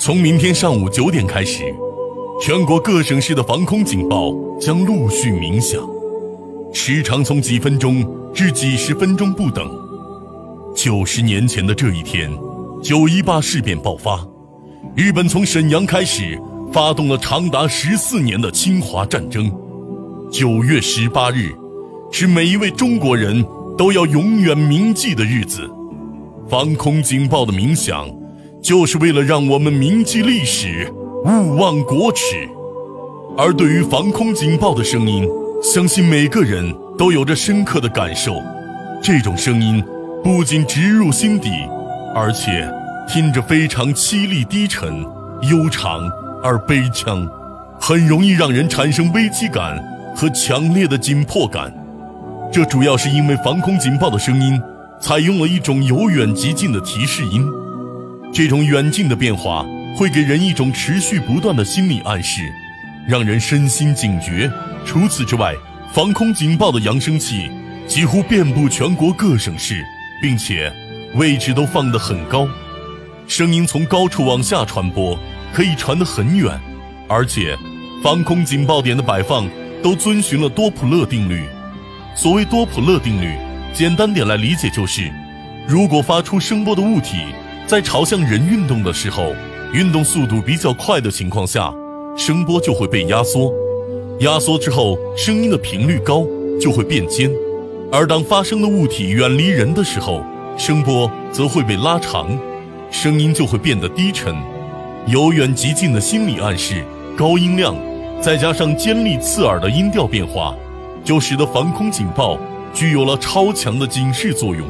从明天上午九点开始，全国各省市的防空警报将陆续鸣响，时长从几分钟至几十分钟不等。九十年前的这一天，九一八事变爆发，日本从沈阳开始发动了长达十四年的侵华战争。九月十八日，是每一位中国人都要永远铭记的日子。防空警报的鸣响，就是为了让我们铭记历史，勿忘国耻。而对于防空警报的声音，相信每个人都有着深刻的感受。这种声音不仅直入心底，而且听着非常凄厉低沉、悠长而悲怆，很容易让人产生危机感和强烈的紧迫感。这主要是因为防空警报的声音采用了一种由远及近的提示音，这种远近的变化会给人一种持续不断的心理暗示，让人身心警觉。除此之外，防空警报的扬声器几乎遍布全国各省市，并且位置都放得很高，声音从高处往下传播，可以传得很远，而且防空警报点的摆放都遵循了多普勒定律。所谓多普勒定律，简单点来理解就是，如果发出声波的物体在朝向人运动的时候，运动速度比较快的情况下，声波就会被压缩，压缩之后，声音的频率高就会变尖；而当发声的物体远离人的时候，声波则会被拉长，声音就会变得低沉。由远及近的心理暗示，高音量，再加上尖利刺耳的音调变化。就使得防空警报具有了超强的警示作用。